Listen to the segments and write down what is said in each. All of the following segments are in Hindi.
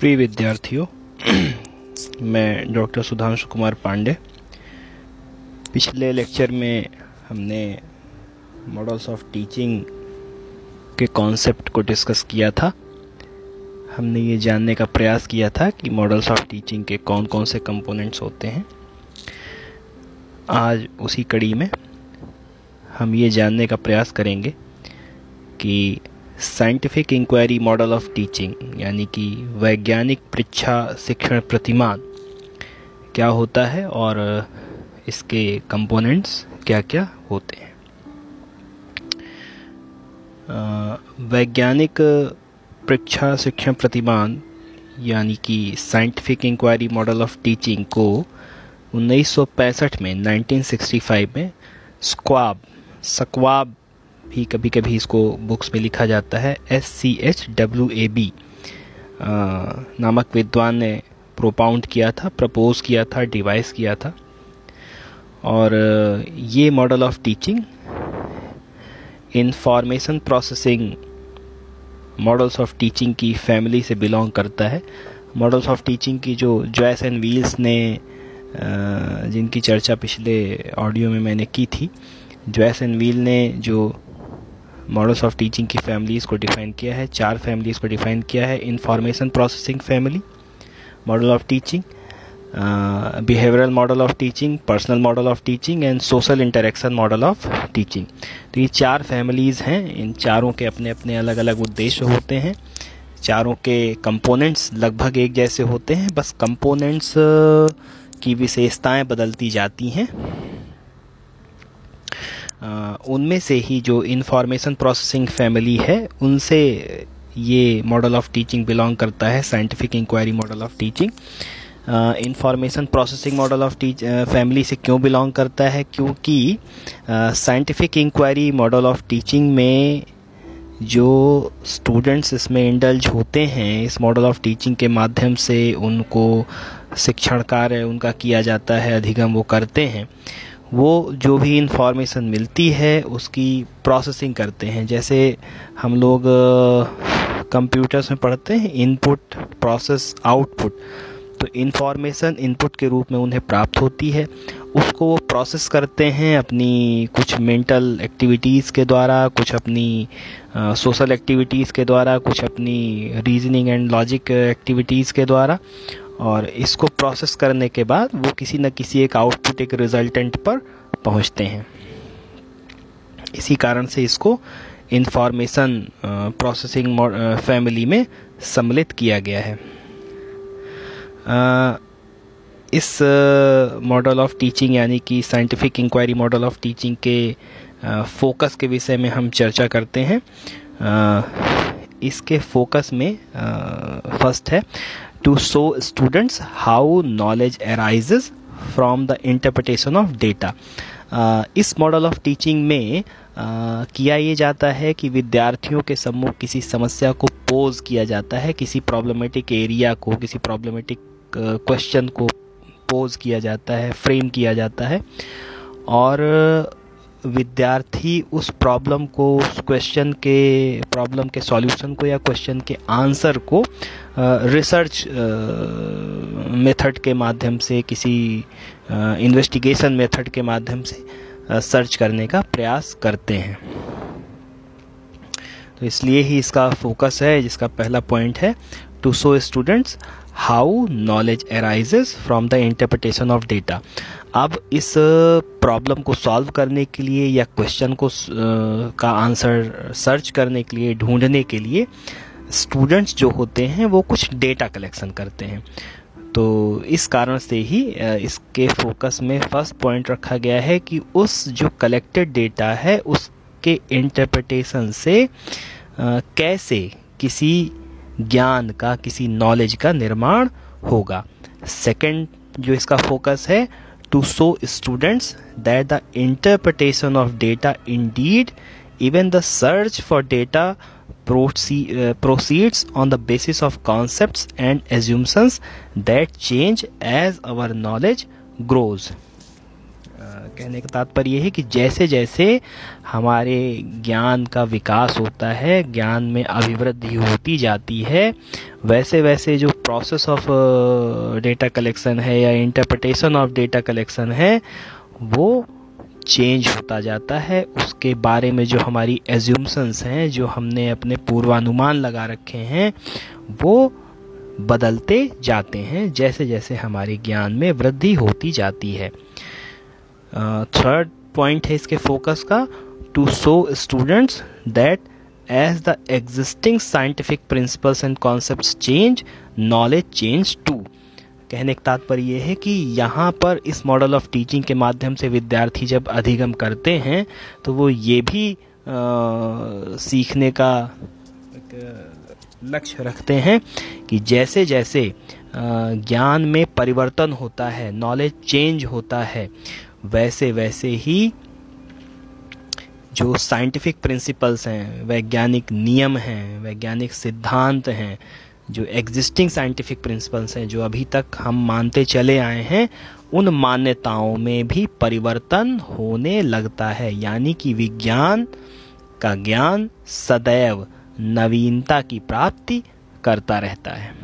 प्रिय विद्यार्थियों, मैं डॉक्टर सुधांशु कुमार पांडे। पिछले लेक्चर में हमने मॉडल्स ऑफ़ टीचिंग के कॉन्सेप्ट को डिस्कस किया था। हमने ये जानने का प्रयास किया था कि मॉडल्स ऑफ़ टीचिंग के कौन कौन से कंपोनेंट्स होते हैं। आज उसी कड़ी में हम ये जानने का प्रयास करेंगे कि scientific inquiry model of teaching, यानी कि वैज्ञानिक परीक्षा शिक्षण प्रतिमान, क्या होता है और इसके कंपोनेंट्स क्या क्या होते हैं? वैज्ञानिक परीक्षा शिक्षण प्रतिमान, यानी कि scientific inquiry model of teaching को 1965 में 1965 में, स्क्वाब, सक्वाब भी कभी कभी इसको बुक्स में लिखा जाता है S C H W A B नामक विद्वान ने प्रोपाउंड किया था प्रपोज किया था डिवाइस किया था। और, ये model of teaching information processing models of teaching की फैमिली से बिलोंग करता है। मॉडल्स ऑफ़ टीचिंग की जो जॉयस एंड व्हील्स ने जिनकी चर्चा पिछले ऑडियो में मैंने की थी जॉयस एंड व्हील ने जो मॉडल्स ऑफ़ टीचिंग की फैमिलीज़ को डिफ़ाइन किया है, चार फैमिलीज़ को डिफ़ाइन किया है information processing family model of teaching behavioural model of teaching personal model of teaching and social interaction model of teaching तो ये चार फैमिलीज़ हैं, इन चारों के अपने अपने अलग अलग उद्देश्य होते हैं। चारों के कंपोनेंट्स लगभग एक जैसे होते हैं, बस कंपोनेंट्स की विशेषताएँ बदलती जाती हैं। उनमें से ही जो इंफॉर्मेशन प्रोसेसिंग फैमिली है, उनसे ये मॉडल ऑफ़ टीचिंग बिलोंग करता है scientific inquiry model of teaching information processing model of teach family से क्यों बिलोंग करता है? क्योंकि scientific inquiry model of teaching में जो स्टूडेंट्स इसमें इंडल्ज होते हैं, इस मॉडल ऑफ़ टीचिंग के माध्यम से उनको शिक्षण कार्य उनका किया जाता है, अधिगम वो करते हैं। वो जो भी इंफॉर्मेशन मिलती है, उसकी प्रोसेसिंग करते हैं। जैसे हम लोग कंप्यूटर्स में पढ़ते हैं इनपुट प्रोसेस आउटपुट तो इन्फॉर्मेशन इनपुट के रूप में उन्हें प्राप्त होती है। उसको वो प्रोसेस करते हैं अपनी कुछ मेंटल एक्टिविटीज़ के द्वारा, कुछ अपनी सोशल एक्टिविटीज़ के द्वारा, कुछ अपनी रीजनिंग एंड लॉजिक एक्टिविटीज़ के द्वारा। और इसको प्रोसेस करने के बाद वो किसी न किसी एक आउटपुट एक रिजल्टेंट पर पहुँचते हैं। इसी कारण से इसको इंफॉर्मेशन प्रोसेसिंग फैमिली में सम्मिलित किया गया है। आ, इस मॉडल ऑफ़ टीचिंग यानी कि scientific inquiry model of teaching के फोकस के विषय में हम चर्चा करते हैं। आ, इसके फोकस में फ़र्स्ट है। To show students how knowledge arises the interpretation of data. Uh, इस मॉडल ऑफ़ टीचिंग में uh, किया ये जाता है कि विद्यार्थियों के सम्मुख किसी समस्या को पोज किया जाता है किसी प्रॉब्लमेटिक एरिया को किसी प्रॉब्लमेटिक क्वेश्चन uh, को पोज किया जाता है फ्रेम किया जाता है। और विद्यार्थी उस प्रॉब्लम को, उस क्वेश्चन के प्रॉब्लम के सॉल्यूशन को या क्वेश्चन के आंसर को रिसर्च मेथड के माध्यम से, किसी इन्वेस्टिगेशन मेथड के माध्यम से सर्च करने का प्रयास करते हैं। तो इसलिए ही इसका फोकस है, जिसका पहला पॉइंट है to show students how knowledge arises from the interpretation of data अब इस प्रॉब्लम को सॉल्व करने के लिए या क्वेश्चन को का आंसर सर्च करने के लिए, ढूँढने के लिए स्टूडेंट्स जो होते हैं, वो कुछ डेटा कलेक्शन करते हैं। तो इस कारण से ही इसके फोकस में फ़र्स्ट पॉइंट रखा गया है कि उस जो कलेक्टेड डेटा है, उसके इंटरप्रटेशन से कैसे किसी ज्ञान का, किसी नॉलेज का निर्माण होगा। सेकंड जो इसका फोकस है to show students that the interpretation of data indeed even the search for data proceeds on the basis of concept and assumptions that change as our knowledge grows कहने का तात्पर्य है कि जैसे जैसे हमारे ज्ञान का विकास होता है, ज्ञान में अभिवृद्धि होती जाती है वैसे वैसे जो प्रोसेस ऑफ़ डेटा कलेक्शन है या इंटरप्रटेशन ऑफ़ डेटा कलेक्शन है, वो चेंज होता जाता है। उसके बारे में जो हमारी एज्यूमसन्स हैं, जो हमने अपने पूर्वानुमान लगा रखे हैं, वो बदलते जाते हैं जैसे जैसे हमारे ज्ञान में वृद्धि होती जाती है। थर्ड पॉइंट है इसके फोकस का to show students that as the existing scientific principles and concept change knowledge change to कहने का तात्पर्य यह है कि यहाँ पर इस मॉडल ऑफ़ टीचिंग के माध्यम से विद्यार्थी जब अधिगम करते हैं तो वो ये भी आ, सीखने का लक्ष्य रखते हैं कि जैसे जैसे ज्ञान में परिवर्तन होता है नॉलेज चेंज होता है वैसे वैसे ही जो साइंटिफिक प्रिंसिपल्स हैं, वैज्ञानिक नियम हैं, वैज्ञानिक सिद्धांत हैं, जो एग्जिस्टिंग साइंटिफिक प्रिंसिपल्स हैं, जो अभी तक हम मानते चले आए हैं, उन मान्यताओं में भी परिवर्तन होने लगता है। यानी कि विज्ञान का ज्ञान सदैव नवीनता की प्राप्ति करता रहता है।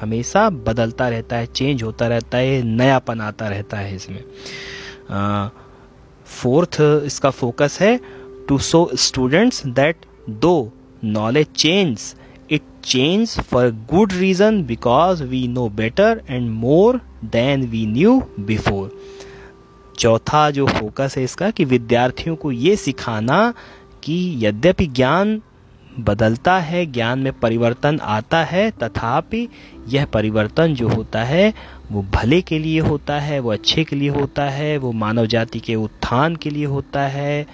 हमेशा बदलता रहता है चेंज होता रहता है, नयापन आता रहता है इसमें। फोर्थ इसका फोकस है to show students that do knowledge change it change for good reason because we know better and more than we knew before चौथा जो फोकस है इसका कि विद्यार्थियों को ये सिखाना कि यद्यपि ज्ञान बदलता है, ज्ञान में परिवर्तन आता है, तथापि यह परिवर्तन जो होता है, वो भले के लिए होता है, वो अच्छे के लिए होता है, वो मानव जाति के उत्थान के लिए होता है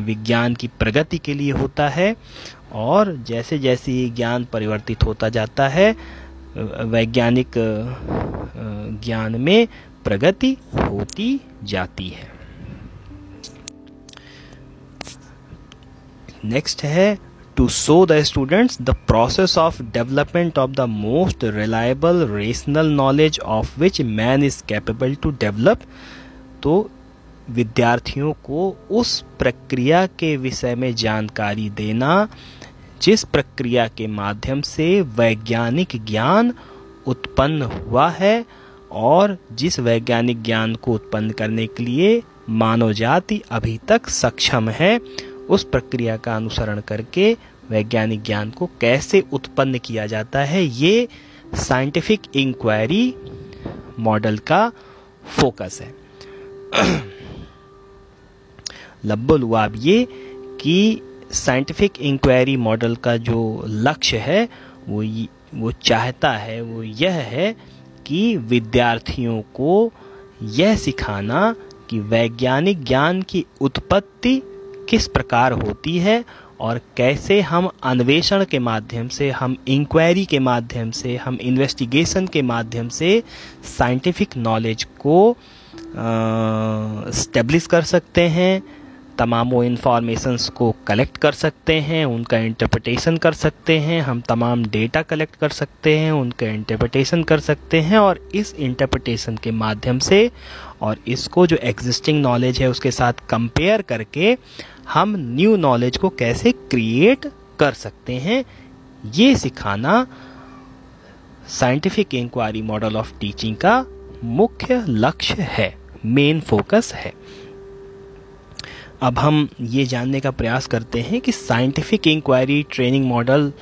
विज्ञान की प्रगति के लिए होता है, और जैसे जैसे ये ज्ञान परिवर्तित होता जाता है, वैज्ञानिक ज्ञान में प्रगति होती जाती है। नेक्स्ट है to show the students the process of development of the most reliable rational knowledge of which man is capable to develop तो विद्यार्थियों को उस प्रक्रिया के विषय में जानकारी देना, जिस प्रक्रिया के माध्यम से वैज्ञानिक ज्ञान उत्पन्न हुआ है और जिस वैज्ञानिक ज्ञान को उत्पन्न करने के लिए मानव जाति अभी तक सक्षम है उस प्रक्रिया का अनुसरण करके वैज्ञानिक ज्ञान को कैसे उत्पन्न किया जाता है, ये साइंटिफिक इंक्वायरी मॉडल का फोकस है। लब्बल अब ये कि साइंटिफिक इंक्वायरी मॉडल का जो लक्ष्य है, वो वो चाहता है, वो यह है कि विद्यार्थियों को यह सिखाना कि वैज्ञानिक ज्ञान की उत्पत्ति किस प्रकार होती है और कैसे हम अन्वेषण के माध्यम से, हम इंक्वायरी के माध्यम से, हम इन्वेस्टिगेशन के माध्यम से साइंटिफिक नॉलेज को स्टेब्लिश कर सकते हैं, तमाम वो इन्फॉर्मेशंस को कलेक्ट कर सकते हैं, उनका इंटरप्रटेशन कर सकते हैं, हम तमाम डेटा कलेक्ट कर सकते हैं, उनका इंटरप्रटेशन कर सकते हैं और इस इंटरप्रटेशन के माध्यम से और इसको जो एग्जिस्टिंग नॉलेज है उसके साथ कंपेयर करके हम न्यू नॉलेज को कैसे क्रिएट कर सकते हैं, ये सिखाना scientific inquiry model of teaching का मुख्य लक्ष्य है मेन फोकस है। अब हम ये जानने का प्रयास करते हैं कि scientific inquiry training model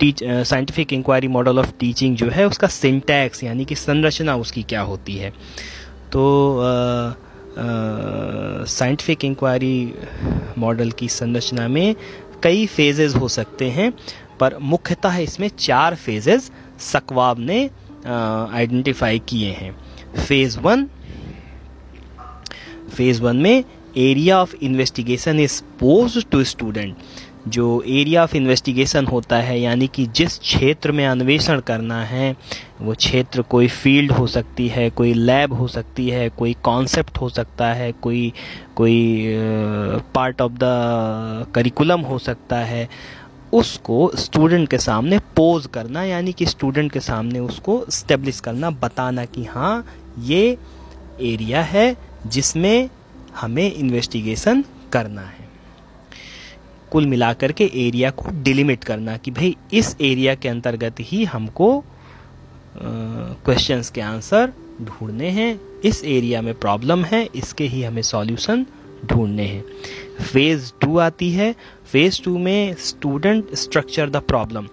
teach scientific inquiry model of teaching जो है उसका सिंटैक्स यानी कि संरचना उसकी क्या होती है। तो साइंटिफिक इंक्वायरी मॉडल की संरचना में कई फेजेस हो सकते हैं, पर मुख्यतः इसमें चार फेजेस सकवाब ने आइडेंटिफाई किए हैं। फ़ेज़ वन फ़ेज़ वन में area of investigation is pose to student जो एरिया ऑफ़ इन्वेस्टिगेशन होता है, यानी कि जिस क्षेत्र में अन्वेषण करना है, वो क्षेत्र कोई फ़ील्ड हो सकती है, कोई लैब हो सकती है, कोई कॉन्सेप्ट हो सकता है, कोई कोई पार्ट ऑफ़ द करिकुलम हो सकता है, उसको स्टूडेंट के सामने पोज करना, यानी कि स्टूडेंट के सामने उसको स्टेब्लिश करना, बताना कि हाँ ये एरिया है जिसमें हमें इन्वेस्टिगेशन करना है। कुल मिलाकर के एरिया को डिलिमिट करना कि भाई इस एरिया के अंतर्गत ही हमको क्वेश्चंस के आंसर ढूँढने हैं। इस एरिया में प्रॉब्लम है, इसके ही हमें सॉल्यूशन ढूँढने हैं। फ़ेज़ टू आती है। फ़ेज़ टू में स्टूडेंट स्ट्रक्चर द प्रॉब्लम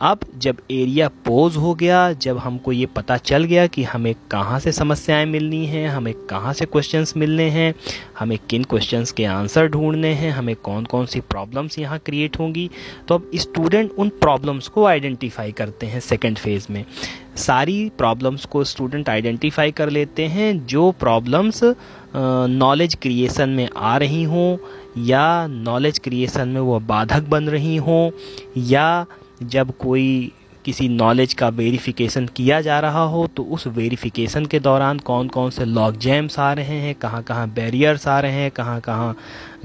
अब जब एरिया पोज हो गया, जब हमको ये पता चल गया कि हमें कहाँ से समस्याएँ मिलनी हैं, हमें कहाँ से क्वेश्चंस मिलने हैं, हमें किन क्वेश्चंस के आंसर ढूँढने हैं, हमें कौन कौन सी प्रॉब्लम्स यहाँ क्रिएट होंगी तो अब स्टूडेंट उन प्रॉब्लम्स को आइडेंटिफाई करते हैं सेकेंड फ़ेज़ में। सारी प्रॉब्लम्स को स्टूडेंट आइडेंटिफाई कर लेते हैं, जो प्रॉब्लम्स नॉलेज क्रिएशन में आ रही हों, या नॉलेज क्रिएशन में वो बाधक बन रही हों, या जब कोई किसी नॉलेज का वेरिफिकेशन किया जा रहा हो तो उस वेरिफिकेशन के दौरान कौन कौन से लॉक जैम्स आ रहे हैं कहाँ कहाँ बैरियर्स आ रहे हैं कहाँ कहाँ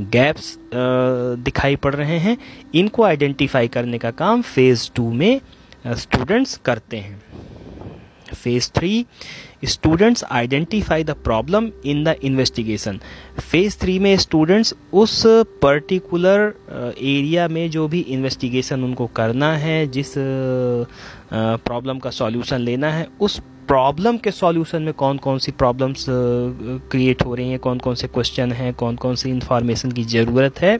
गैप्स दिखाई पड़ रहे हैं, इनको आइडेंटिफाई करने का काम फ़ेज़ टू में स्टूडेंट्स करते हैं। Phase three students identify the problem in the investigation phase three में स्टूडेंट्स उस पर्टिकुलर एरिया uh, में जो भी इन्वेस्टिगेशन उनको करना है जिस प्रॉब्लम uh, का सॉल्यूशन लेना है उस प्रॉब्लम के सॉल्यूशन में कौन कौन सी प्रॉब्लम्स क्रिएट uh, हो रही हैं कौन कौन से क्वेश्चन हैं कौन कौन सी इंफॉर्मेशन की ज़रूरत है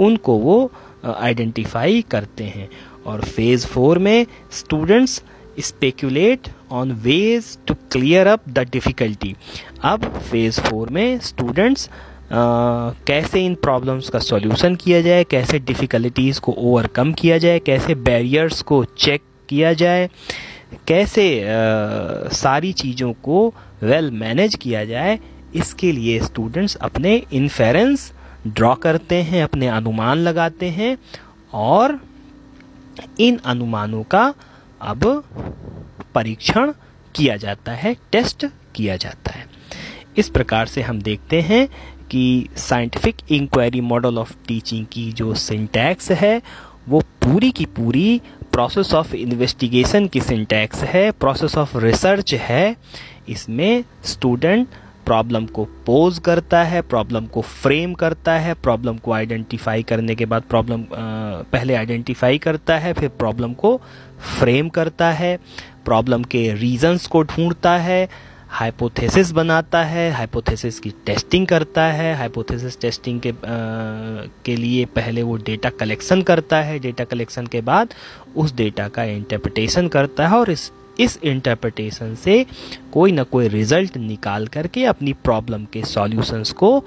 उनको वो आइडेंटिफाई करते हैं। और फ़ेज़ फोर में students speculate on ways to clear up the difficulty अब फ़ेज़ फोर में स्टूडेंट्स कैसे इन प्रॉब्लम्स का सॉल्यूशन किया जाए कैसे डिफ़िकल्टीज़ को ओवरकम किया जाए कैसे बैरियर्स को चेक किया जाए कैसे आ, सारी चीज़ों को वेल well मैनेज किया जाए इसके लिए स्टूडेंट्स अपने इन्फेरेंस ड्रॉ करते हैं अपने अनुमान लगाते हैं और इन अनुमानों का अब परीक्षण किया जाता है, टेस्ट किया जाता है। इस प्रकार से हम देखते हैं कि scientific inquiry model of teaching की जो सिंटैक्स है, वो पूरी की पूरी प्रोसेस ऑफ़ इन्वेस्टिगेशन की सिंटैक्स है प्रोसेस ऑफ़ रिसर्च है। इसमें स्टूडेंट प्रॉब्लम को पोज करता है प्रॉब्लम को फ्रेम करता है प्रॉब्लम को आइडेंटिफाई करने के बाद प्रॉब्लम पहले आइडेंटिफाई करता है, फिर प्रॉब्लम को फ्रेम करता है। प्रॉब्लम के रीजंस को ढूंढता है हाइपोथेसिस बनाता है हाइपोथेसिस की टेस्टिंग करता है हाइपोथेसिस टेस्टिंग के आ, के लिए पहले वो डेटा कलेक्शन करता है डेटा कलेक्शन के बाद उस डेटा का इंटरप्रिटेशन करता है और इस इस इंटरप्रिटेशन से कोई ना कोई रिज़ल्ट निकाल करके अपनी प्रॉब्लम के सॉल्यूशंस को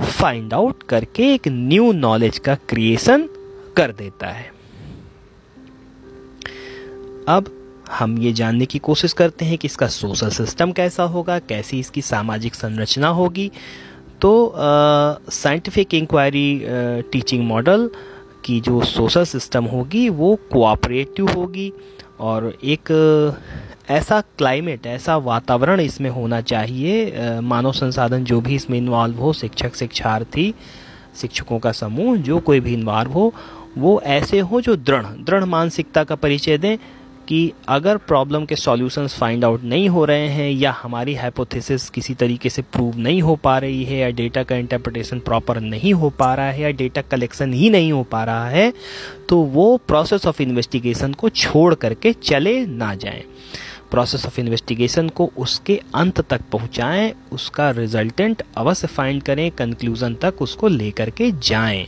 फाइंड आउट करके एक न्यू नॉलेज का क्रिएशन कर देता है। अब हम ये जानने की कोशिश करते हैं कि इसका सोशल सिस्टम कैसा होगा, कैसी इसकी सामाजिक संरचना होगी। तो साइंटिफिक इंक्वायरी टीचिंग मॉडल की जो सोशल सिस्टम होगी, वो कोऑपरेटिव होगी और एक ऐसा क्लाइमेट ऐसा वातावरण इसमें होना चाहिए। मानव संसाधन जो भी इसमें इन्वॉल्व हो, शिक्षक, शिक्षार्थी, शिक्षकों का समूह, जो कोई भी इन्वॉल्व हो, वो ऐसे हो जो दृढ़ दृढ़ मानसिकता का परिचय दें। कि अगर प्रॉब्लम के सॉल्यूशंस फाइंड आउट नहीं हो रहे हैं या हमारी हाइपोथेसिस किसी तरीके से प्रूव नहीं हो पा रही है या डेटा का इंटरप्रिटेशन प्रॉपर नहीं हो पा रहा है या डेटा कलेक्शन ही नहीं हो पा रहा है तो वो प्रोसेस ऑफ़ इन्वेस्टिगेशन को छोड़ करके चले ना जाएँ। प्रोसेस ऑफ़ इन्वेस्टिगेशन को उसके अंत तक पहुंचाएँ, उसका रिजल्टेंट अवश्य फाइंड करें कंक्लूजन तक उसको लेकर के जाएँ।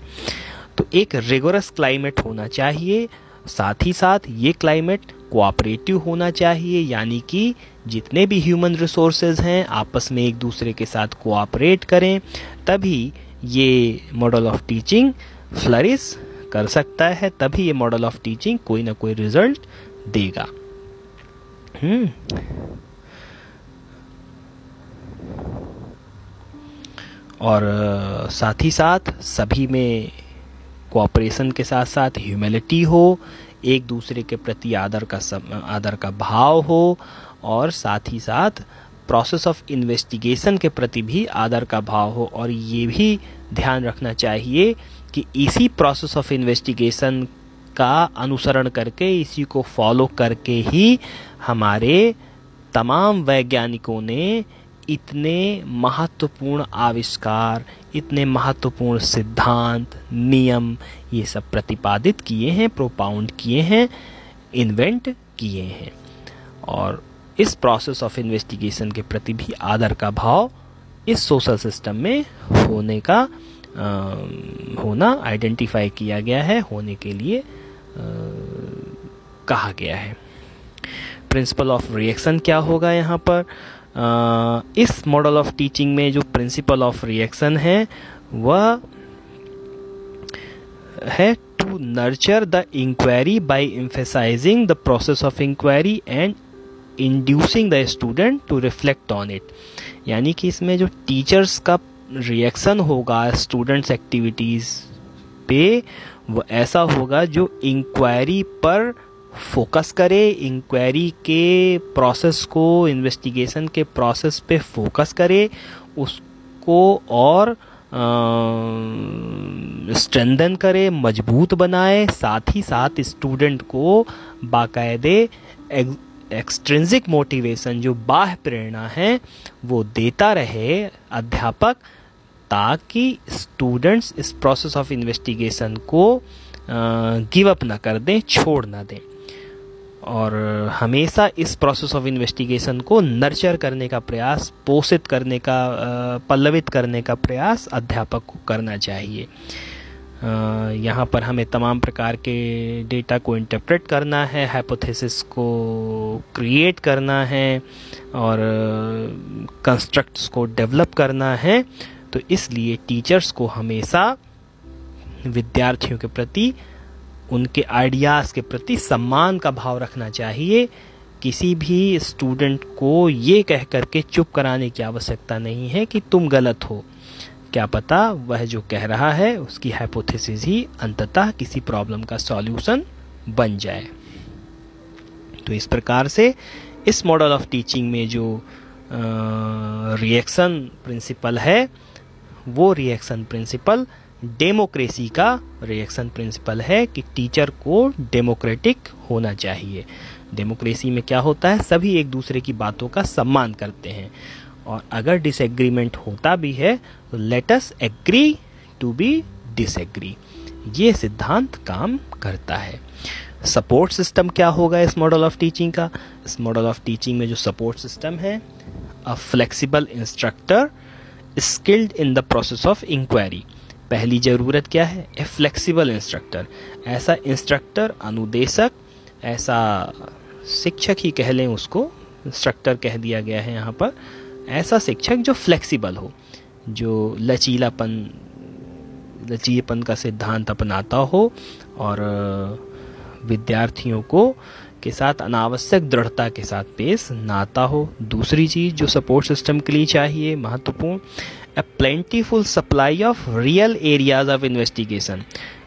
तो एक रेगुलस क्लाइमेट होना चाहिए, साथ ही साथ ये क्लाइमेट कोऑपरेटिव होना चाहिए, यानी कि जितने भी ह्यूमन रिसोर्सेज हैं, आपस में एक दूसरे के साथ कोऑपरेट करें, तभी ये मॉडल ऑफ़ टीचिंग फ्लरिश कर सकता है, तभी ये मॉडल ऑफ़ टीचिंग कोई ना कोई रिज़ल्ट देगा। हम्म। और साथ ही साथ सभी में कोऑपरेशन के साथ साथ ह्यूमिलिटी हो एक दूसरे के प्रति आदर का सम, आदर का भाव हो और साथ ही साथ प्रोसेस ऑफ़ इन्वेस्टिगेशन के प्रति भी आदर का भाव हो। और ये भी ध्यान रखना चाहिए कि इसी प्रोसेस ऑफ़ इन्वेस्टिगेशन का अनुसरण करके इसी को फॉलो करके ही हमारे तमाम वैज्ञानिकों ने इतने महत्वपूर्ण आविष्कार इतने महत्वपूर्ण सिद्धांत नियम ये सब प्रतिपादित किए हैं प्रोपाउंड किए हैं इन्वेंट किए हैं। और इस प्रोसेस ऑफ़ इन्वेस्टिगेशन के प्रति भी आदर का भाव इस सोशल सिस्टम में होने का आ, होना आइडेंटिफाई किया गया है होने के लिए आ, कहा गया है। प्रिंसिपल ऑफ़ रिएक्शन क्या होगा यहाँ पर? इस मॉडल ऑफ़ टीचिंग में जो प्रिंसिपल ऑफ़ रिएक्शन है, वह है to nurture the inquiry by emphasizing the process of inquiry and inducing the student to reflect on it यानी कि इसमें जो टीचर्स का रिएक्शन होगा स्टूडेंट्स एक्टिविटीज़ पे, वो ऐसा होगा जो इंक्वायरी पर फोकस करे इंक्वायरी के प्रोसेस को इन्वेस्टिगेशन के प्रोसेस पे फोकस करे, उसको और स्ट्रेंदन करे, मज़बूत बनाए, साथ ही साथ स्टूडेंट को बाकायदे एक्सट्रेंसिक मोटिवेशन जो बाह्य प्रेरणा है, वो देता रहे अध्यापक ताकि स्टूडेंट्स इस प्रोसेस ऑफ़ इन्वेस्टिगेशन को गिव अप ना कर दें, छोड़ ना दें। और हमेशा इस प्रोसेस ऑफ़ इन्वेस्टिगेशन को नर्चर करने का प्रयास, पोषित करने का पल्लवित करने का प्रयास अध्यापक को करना चाहिए। यहाँ पर हमें तमाम प्रकार के डेटा को इंटरप्रेट करना है हाइपोथेसिस को क्रिएट करना है और कंस्ट्रक्ट्स को डेवलप करना है। तो इसलिए टीचर्स को हमेशा विद्यार्थियों के प्रति उनके आइडियाज़ के प्रति सम्मान का भाव रखना चाहिए। किसी भी स्टूडेंट को ये कह करके चुप कराने की आवश्यकता नहीं है कि तुम गलत हो। क्या पता वह जो कह रहा है उसकी हाइपोथेसिस ही अंततः किसी प्रॉब्लम का सॉल्यूशन बन जाए। तो इस प्रकार से इस मॉडल ऑफ़ टीचिंग में जो रिएक्शन प्रिंसिपल है, वो रिएक्शन प्रिंसिपल डेमोक्रेसी का रिएक्शन प्रिंसिपल है कि टीचर को डेमोक्रेटिक होना चाहिए। डेमोक्रेसी में क्या होता है? सभी एक दूसरे की बातों का सम्मान करते हैं। और अगर डिसएग्रीमेंट होता भी है तो let's agree to be disagree ये सिद्धांत काम करता है। सपोर्ट सिस्टम क्या होगा इस मॉडल ऑफ़ टीचिंग का? इस मॉडल ऑफ़ टीचिंग में जो सपोर्ट सिस्टम है a flexible instructor skilled in the process of inquiry पहली ज़रूरत क्या है? ए फ्लेक्सिबल इंस्ट्रक्टर ऐसा इंस्ट्रक्टर अनुदेशक, ऐसा शिक्षक ही कह लें उसको इंस्ट्रक्टर कह दिया गया है यहाँ पर, ऐसा शिक्षक जो फ्लेक्सिबल हो, जो लचीलापन, लचीलेपन का सिद्धांत अपनाता हो और विद्यार्थियों को के साथ अनावश्यक दृढ़ता के साथ पेश नाता हो। दूसरी चीज़ जो सपोर्ट सिस्टम के लिए चाहिए, महत्वपूर्ण a plentiful supply of real areas of investigation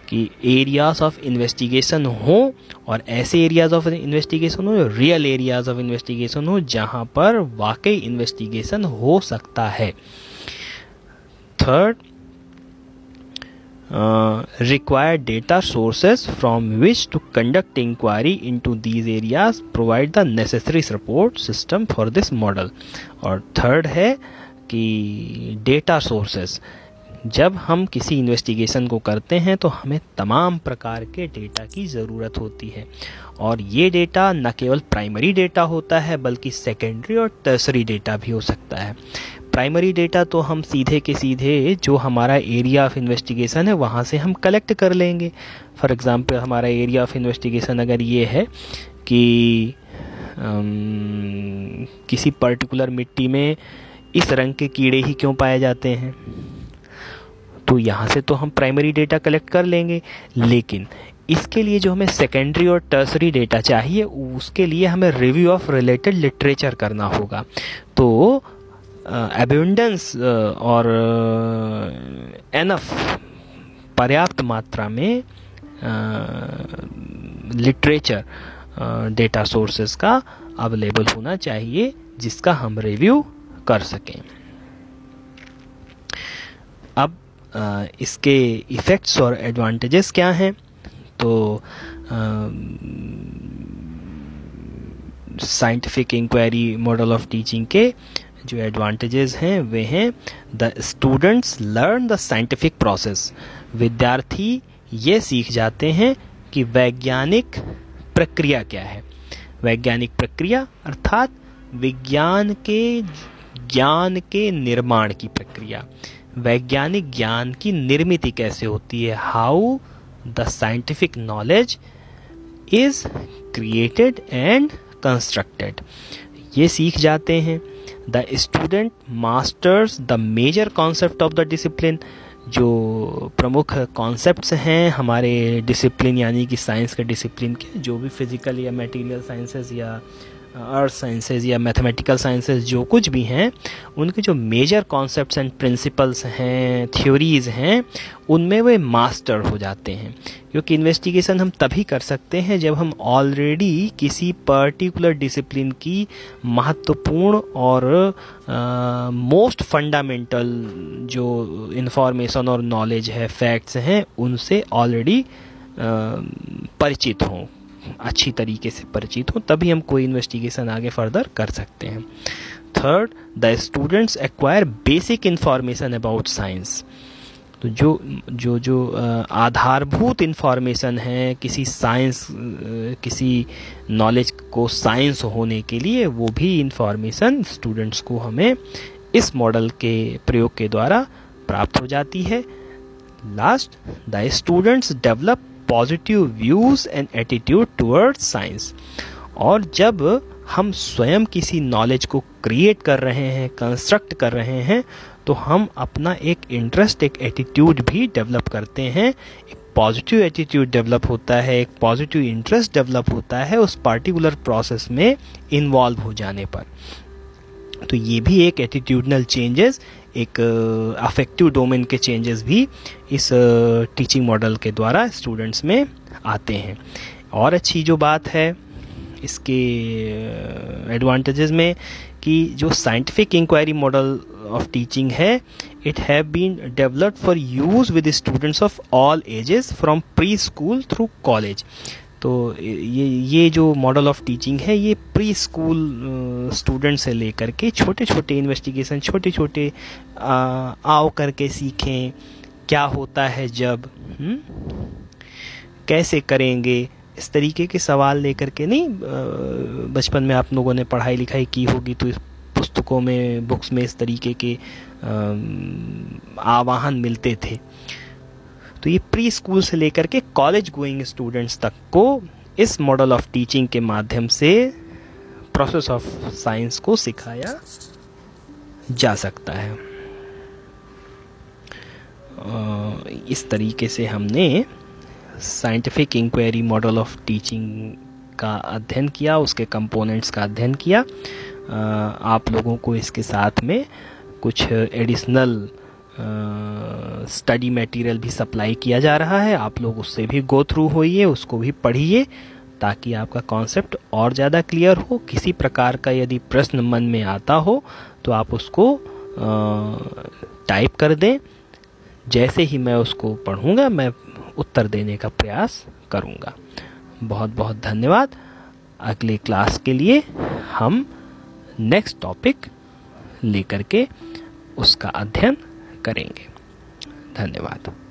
कि एरियाज़ ऑफ़ इन्वेस्टिगेशन हो और ऐसे एरियाज़ ऑफ़ इन्वेस्टिगेशन हो रियल एरियाज़ ऑफ़ इन्वेस्टिगेशन हो जहाँ पर वाकई इन्वेस्टिगेशन हो सकता है third required data sources from which to conduct inquiry into these areas provide the necessary support system for this model और थर्ड है कि डेटा सोर्सेस जब हम किसी इन्वेस्टिगेशन को करते हैं तो हमें तमाम प्रकार के डेटा की ज़रूरत होती है। और ये डेटा न केवल प्राइमरी डेटा होता है बल्कि सेकेंडरी और टर्सरी डेटा भी हो सकता है। प्राइमरी डेटा तो हम सीधे के सीधे जो हमारा एरिया ऑफ़ इन्वेस्टिगेशन है वहाँ से हम कलेक्ट कर लेंगे। फॉर एग्ज़ाम्पल हमारा एरिया ऑफ़ इन्वेस्टिगेशन अगर ये है कि आम, किसी पर्टिकुलर मिट्टी में इस रंग के कीड़े ही क्यों पाए जाते हैं? तो यहाँ से तो हम प्राइमरी डेटा कलेक्ट कर लेंगे, लेकिन इसके लिए जो हमें सेकेंडरी और टर्सरी डेटा चाहिए, उसके लिए हमें रिव्यू ऑफ़ रिलेटेड लिटरेचर करना होगा। तो एबेंडेंस और एनफ पर्याप्त मात्रा में लिटरेचर डेटा सोर्सेस का अवेलेबल होना चाहिए, जिसका हम रिव्यू कर सकें। अब इसके इफ़ेक्ट्स और एडवांटेजेस क्या हैं? तो scientific inquiry model of teaching के जो एडवांटेजेस हैं, वे हैं the students learn the scientific process विद्यार्थी ये सीख जाते हैं कि वैज्ञानिक प्रक्रिया क्या है। वैज्ञानिक प्रक्रिया अर्थात विज्ञान के ज्ञान के निर्माण की प्रक्रिया। वैज्ञानिक ज्ञान की निर्मिति कैसे होती है? How the scientific knowledge is created and constructed ये सीख जाते हैं। The student masters the major concept of the discipline जो प्रमुख कॉन्सेप्ट्स हैं हमारे डिसिप्लिन यानी कि साइंस के डिसिप्लिन के, जो भी फ़िज़िकल या मटेरियल साइंसेस या अर्थ साइंसेज या मैथमेटिकल साइंसेज जो कुछ भी हैं उनके जो मेजर कॉन्सेप्ट्स एंड प्रिंसिपल्स हैं थ्योरीज़ हैं उनमें वे मास्टर हो जाते हैं। क्योंकि इन्वेस्टिगेशन हम तभी कर सकते हैं जब हम ऑलरेडी किसी पर्टिकुलर डिसिप्लिन की महत्वपूर्ण और मोस्ट uh, फंडामेंटल जो इन्फॉर्मेशन और नॉलेज है फैक्ट्स हैं उनसे ऑलरेडी परिचित हों। अच्छी तरीके से परिचित हो, तभी हम कोई इन्वेस्टिगेशन आगे फर्दर कर सकते हैं। Third the students acquire basic information about science तो जो जो जो आधारभूत इन्फॉर्मेशन है, किसी साइंस किसी नॉलेज को साइंस होने के लिए, वो भी इन्फॉर्मेशन स्टूडेंट्स को हमें इस मॉडल के प्रयोग के द्वारा प्राप्त हो जाती है। Last the students develop positive views and attitude towards science और जब हम स्वयं किसी नॉलेज को क्रिएट कर रहे हैं कंस्ट्रक्ट कर रहे हैं तो हम अपना एक इंटरेस्ट एक एटीट्यूड भी डेवलप करते हैं। एक पॉजिटिव एटीट्यूड डेवलप होता है, एक पॉजिटिव इंटरेस्ट डेवलप होता है उस पार्टिकुलर प्रोसेस में इन्वॉल्व हो जाने पर। तो ये भी एक एटीट्यूडनल चेंजेस एक अफेक्टिव डोमेन के चेंजेस भी इस टीचिंग मॉडल के द्वारा स्टूडेंट्स में आते हैं। और अच्छी जो बात है इसके एडवांटेजेस में कि जो scientific inquiry model of teaching है it have been developed for use with students of all ages from preschool through college तो ये ये जो मॉडल ऑफ़ टीचिंग है ये प्री स्कूल स्टूडेंट से लेकर के छोटे छोटे इन्वेस्टिगेशन छोटे छोटे आओ करके सीखें क्या होता है जब हुँ? हम्म, कैसे करेंगे इस तरीके के सवाल लेकर के नहीं बचपन में आप लोगों ने पढ़ाई लिखाई की होगी तो इस पुस्तकों में बुक्स में इस तरीके के आवाहन मिलते थे तो ये प्री स्कूल से लेकर के कॉलेज गोइंग स्टूडेंट्स तक को इस मॉडल ऑफ़ टीचिंग के माध्यम से प्रोसेस ऑफ़ साइंस को सिखाया जा सकता है। इस तरीके से हमने scientific inquiry model of teaching का अध्ययन किया, उसके कंपोनेंट्स का अध्ययन किया। आप लोगों को इसके साथ में कुछ एडिशनल स्टडी मटेरियल भी सप्लाई किया जा रहा है। आप लोग उससे भी गो थ्रू होइए, उसको भी पढ़िए, ताकि आपका कॉन्सेप्ट और ज़्यादा क्लियर हो। किसी प्रकार का यदि प्रश्न मन में आता हो तो आप उसको टाइप कर दें। जैसे ही मैं उसको पढ़ूँगा, मैं उत्तर देने का प्रयास करूँगा। बहुत बहुत धन्यवाद। अगले क्लास के लिए हम नेक्स्ट टॉपिक लेकर के उसका अध्ययन करेंगे। धन्यवाद।